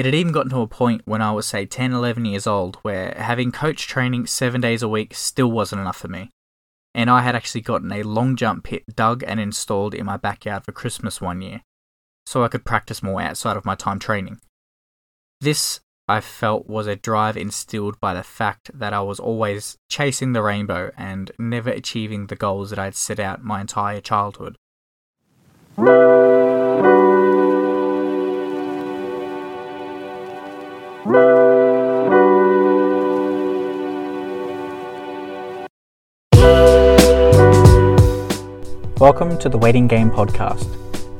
It had even gotten to a point when I was, say, 10, 11 years old where having coach training seven days a week still wasn't enough for me. And I had actually gotten a long jump pit dug and installed in my backyard for Christmas one year, so I could practice more outside of my time training. This, I felt, was a drive instilled by the fact that I was always chasing the rainbow and never achieving the goals that I had set out my entire childhood. Welcome to the Waiting Game Podcast,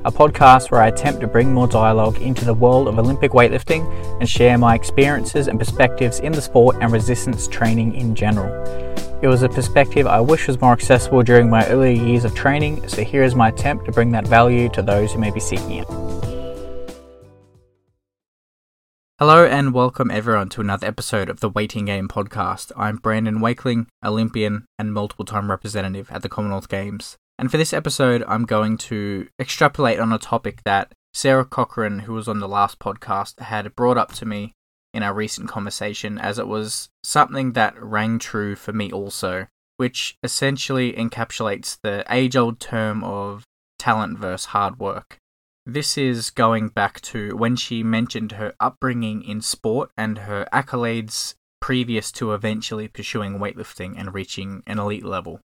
a podcast where I attempt to bring more dialogue into the world of Olympic weightlifting and share my experiences and perspectives in the sport and resistance training in general. It was a perspective I wish was more accessible during my earlier years of training, so here is my attempt to bring that value to those who may be seeking it. Hello and welcome everyone to another episode of the Waiting Game podcast. I'm Brandon Wakeling, Olympian and multiple time representative at the Commonwealth Games. And for this episode, I'm going to extrapolate on a topic that Sarah Cochrane, who was on the last podcast, had brought up to me in our recent conversation, as it was something that rang true for me also, which essentially encapsulates the age old term of talent versus hard work. This is going back to when she mentioned her upbringing in sport and her accolades previous to eventually pursuing weightlifting and reaching an elite level.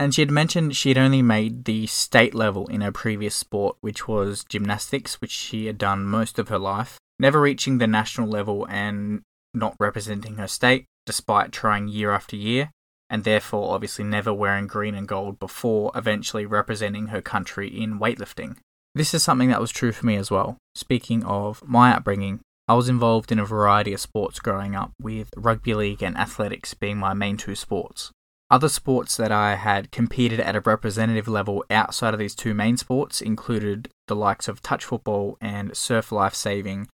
And she had mentioned she had only made the state level in her previous sport, which was gymnastics, which she had done most of her life, never reaching the national level and not representing her state, despite trying year after year, and therefore obviously never wearing green and gold before eventually representing her country in weightlifting. This is something that was true for me as well. Speaking of my upbringing, I was involved in a variety of sports growing up, with rugby league and athletics being my main two sports. Other sports that I had competed at a representative level outside of these two main sports included the likes of touch football and surf life saving,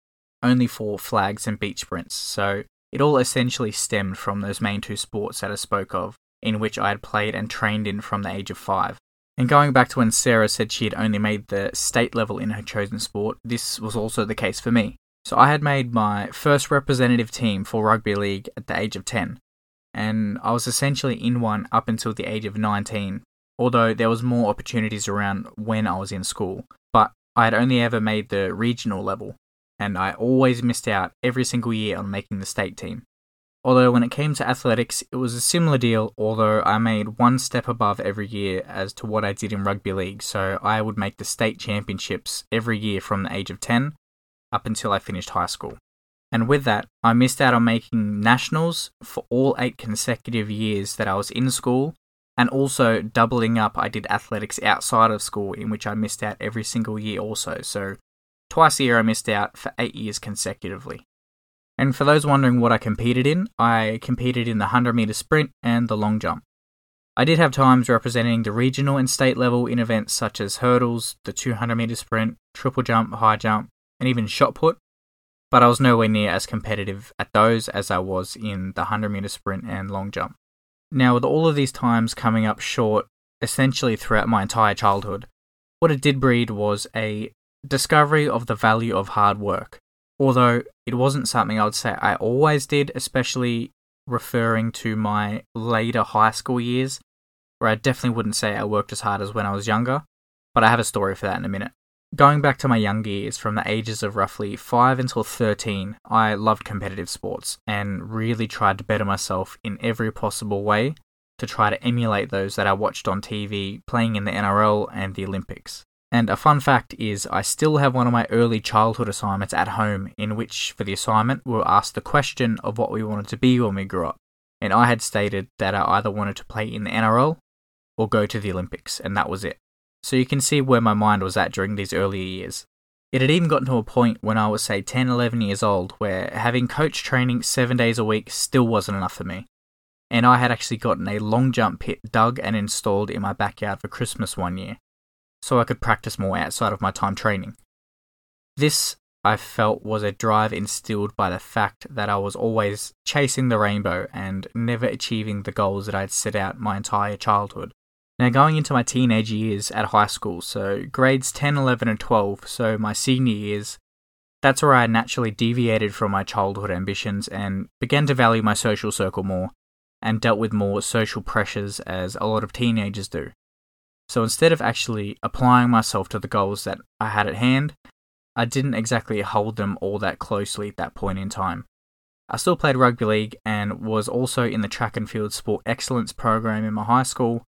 only for flags and beach sprints. So it all essentially stemmed from those main two sports that I spoke of, in which I had played and trained in from the age of five. And going back to when Sarah said she had only made the state level in her chosen sport, this was also the case for me. So I had made my first representative team for rugby league at the age of 10, and I was essentially in one up until the age of 19, although there was more opportunities around when I was in school. But I had only ever made the regional level, and I always missed out every single year on making the state team. Although when it came to athletics, it was a similar deal, although I made one step above every year as to what I did in rugby league, so I would make the state championships every year from the age of 10 up until I finished high school. And with that, I missed out on making nationals for all eight consecutive years that I was in school. And also doubling up, I did athletics outside of school, in which I missed out every single year also. So twice a year I missed out for eight years consecutively. And for those wondering what I competed in, I competed in the 100 meter sprint and the long jump. I did have times representing the regional and state level in events such as hurdles, the 200 meter sprint, triple jump, high jump, and even shot put, but I was nowhere near as competitive at those as I was in the 100 meter sprint and long jump. Now, with all of these times coming up short essentially throughout my entire childhood, what it did breed was a discovery of the value of hard work. Although it wasn't something I would say I always did, especially referring to my later high school years, where I definitely wouldn't say I worked as hard as when I was younger, but I have a story for that in a minute. Going back to my young years, from the ages of roughly 5 until 13, I loved competitive sports and really tried to better myself in every possible way to try to emulate those that I watched on TV playing in the NRL and the Olympics. And a fun fact is, I still have one of my early childhood assignments at home, in which, for the assignment, we were asked the question of what we wanted to be when we grew up. And I had stated that I either wanted to play in the NRL or go to the Olympics, and that was it so you can see where my mind was at during these earlier years. It had even gotten to a point when I was, say, 10, 11 years old, where having coach training seven days a week still wasn't enough for me. And I had actually gotten a long jump pit dug and installed in my backyard for Christmas one year, so I could practice more outside of my time training. This, I felt, was a drive instilled by the fact that I was always chasing the rainbow and never achieving the goals that I had set out my entire childhood. Now, going into my teenage years at high school, so grades 10, 11, and 12, so my senior years, That's where I naturally deviated from my childhood ambitions and began to value my social circle more and dealt with more social pressures as a lot of teenagers do. So instead of actually applying myself to the goals that I had at hand, I didn't exactly hold them all that closely at that point in time. I still played rugby league and was also in the track and field sport excellence program in my high school,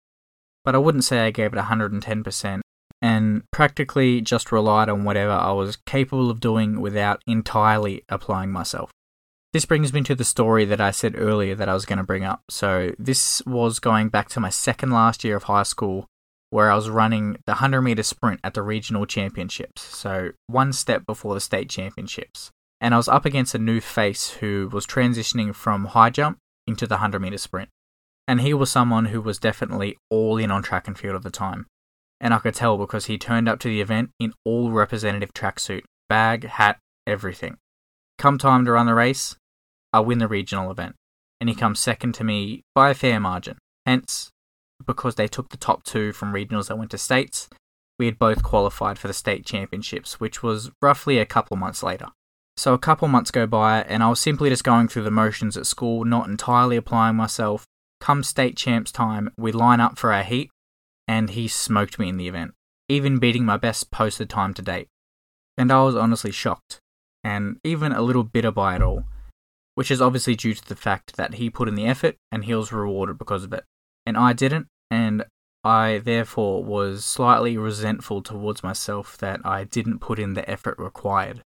but I wouldn't say I gave it 110% and practically just relied on whatever I was capable of doing without entirely applying myself. This brings me to the story that I said earlier that I was going to bring up. So, this was going back to my second last year of high school where I was running the 100 meter sprint at the regional championships. So, one step before the state championships. And I was up against a new face who was transitioning from high jump into the 100 meter sprint. And he was someone who was definitely all in on track and field at the time and I could tell because he turned up to the event in all representative tracksuit, bag, hat, everything. Come time to run the race, I win the regional event, and he comes second to me by a fair margin. Hence, because they took the top two from regionals that went to states, we had both qualified for the state championships, which was roughly a couple months later. So a couple months go by, and I was simply just going through the motions at school, not entirely applying myself. Come state champs time, we line up for our heat, and he smoked me in the event, even beating my best posted time to date. And I was honestly shocked, and even a little bitter by it all, which is obviously due to the fact that he put in the effort and he was rewarded because of it. And I didn't, and I therefore was slightly resentful towards myself that I didn't put in the effort required.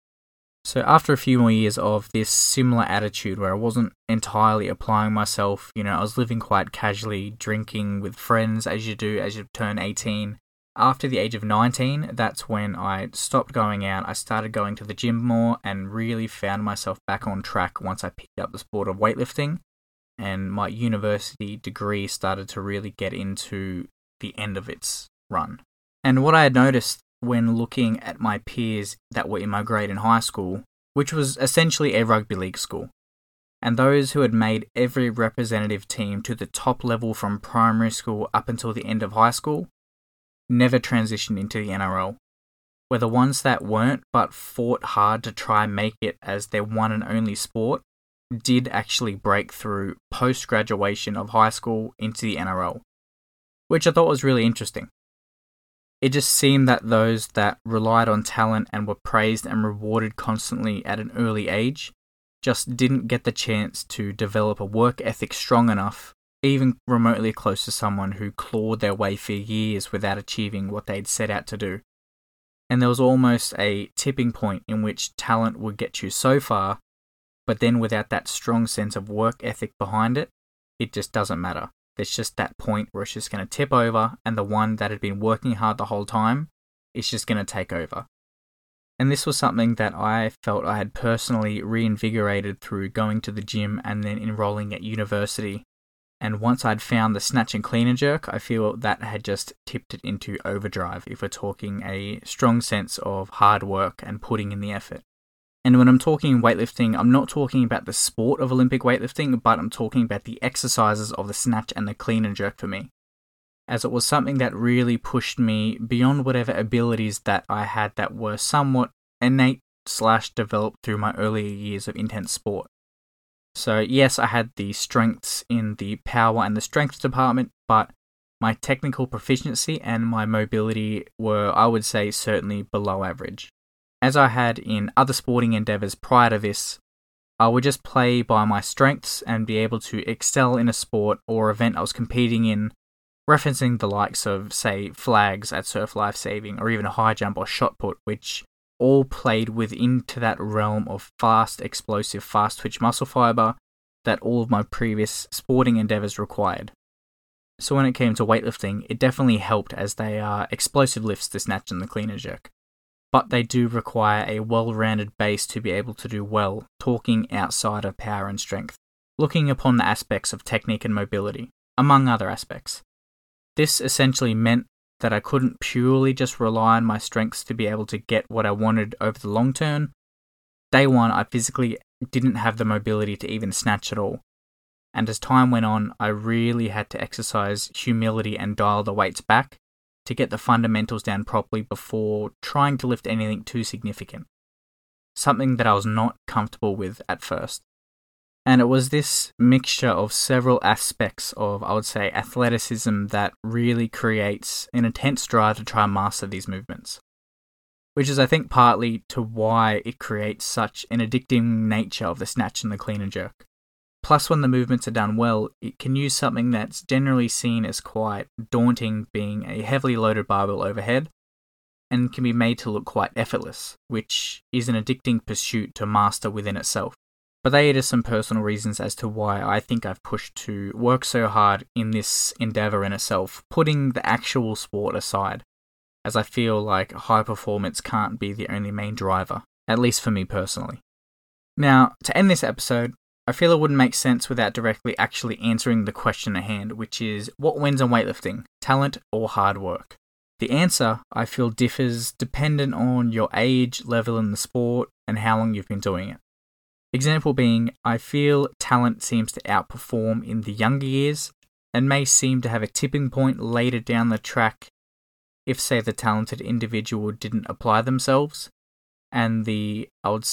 So, after a few more years of this similar attitude where I wasn't entirely applying myself, you know, I was living quite casually, drinking with friends as you do as you turn 18. After the age of 19, that's when I stopped going out. I started going to the gym more and really found myself back on track once I picked up the sport of weightlifting. And my university degree started to really get into the end of its run. And what I had noticed when looking at my peers that were in my grade in high school, which was essentially a rugby league school, and those who had made every representative team to the top level from primary school up until the end of high school never transitioned into the NRL. Where the ones that weren't but fought hard to try make it as their one and only sport did actually break through post graduation of high school into the NRL, which I thought was really interesting. It just seemed that those that relied on talent and were praised and rewarded constantly at an early age just didn't get the chance to develop a work ethic strong enough, even remotely close to someone who clawed their way for years without achieving what they'd set out to do. And there was almost a tipping point in which talent would get you so far, but then without that strong sense of work ethic behind it, it just doesn't matter. There's just that point where it's just going to tip over, and the one that had been working hard the whole time is just going to take over. And this was something that I felt I had personally reinvigorated through going to the gym and then enrolling at university. And once I'd found the snatch and clean and jerk, I feel that had just tipped it into overdrive if we're talking a strong sense of hard work and putting in the effort. And when I'm talking weightlifting, I'm not talking about the sport of Olympic weightlifting, but I'm talking about the exercises of the snatch and the clean and jerk for me. As it was something that really pushed me beyond whatever abilities that I had that were somewhat innate slash developed through my earlier years of intense sport. So, yes, I had the strengths in the power and the strength department, but my technical proficiency and my mobility were, I would say, certainly below average as I had in other sporting endeavours prior to this, I would just play by my strengths and be able to excel in a sport or event I was competing in, referencing the likes of, say, flags at Surf Life Saving or even a high jump or shot put, which all played within to that realm of fast, explosive, fast twitch muscle fibre that all of my previous sporting endeavours required. So when it came to weightlifting, it definitely helped as they are explosive lifts to snatch and the clean and jerk but they do require a well rounded base to be able to do well, talking outside of power and strength, looking upon the aspects of technique and mobility, among other aspects. This essentially meant that I couldn't purely just rely on my strengths to be able to get what I wanted over the long term. Day one, I physically didn't have the mobility to even snatch at all. And as time went on, I really had to exercise humility and dial the weights back to get the fundamentals down properly before trying to lift anything too significant. something that I was not comfortable with at first. And it was this mixture of several aspects of, I would say, athleticism that really creates an intense drive to try and master these movements. Which is, I think, partly to why it creates such an addicting nature of the snatch and the clean and jerk. Plus, when the movements are done well, it can use something that's generally seen as quite daunting, being a heavily loaded barbell overhead, and can be made to look quite effortless, which is an addicting pursuit to master within itself. But they are some personal reasons as to why I think I've pushed to work so hard in this endeavor in itself, putting the actual sport aside, as I feel like high performance can't be the only main driver, at least for me personally. Now, to end this episode, I feel it wouldn't make sense without directly actually answering the question at hand, which is what wins in weightlifting, talent or hard work? The answer, I feel, differs dependent on your age, level in the sport, and how long you've been doing it. Example being, I feel talent seems to outperform in the younger years and may seem to have a tipping point later down the track if, say, the talented individual didn't apply themselves and the, I would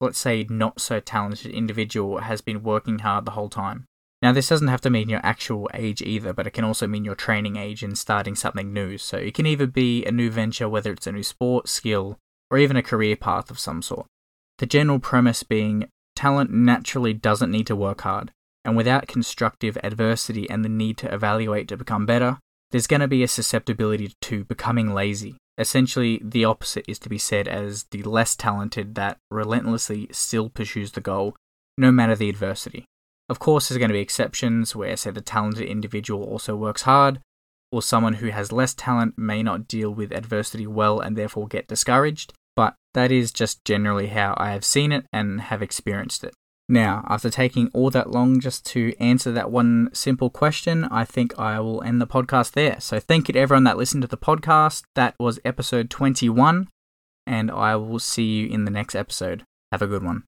let's say, not so talented individual has been working hard the whole time. Now, this doesn't have to mean your actual age either, but it can also mean your training age and starting something new. So it can either be a new venture, whether it's a new sport, skill, or even a career path of some sort. The general premise being talent naturally doesn't need to work hard, and without constructive adversity and the need to evaluate to become better, there's going to be a susceptibility to becoming lazy, Essentially, the opposite is to be said as the less talented that relentlessly still pursues the goal, no matter the adversity. Of course, there's going to be exceptions where, say, the talented individual also works hard, or someone who has less talent may not deal with adversity well and therefore get discouraged, but that is just generally how I have seen it and have experienced it. Now, after taking all that long just to answer that one simple question, I think I will end the podcast there. So, thank you to everyone that listened to the podcast. That was episode 21, and I will see you in the next episode. Have a good one.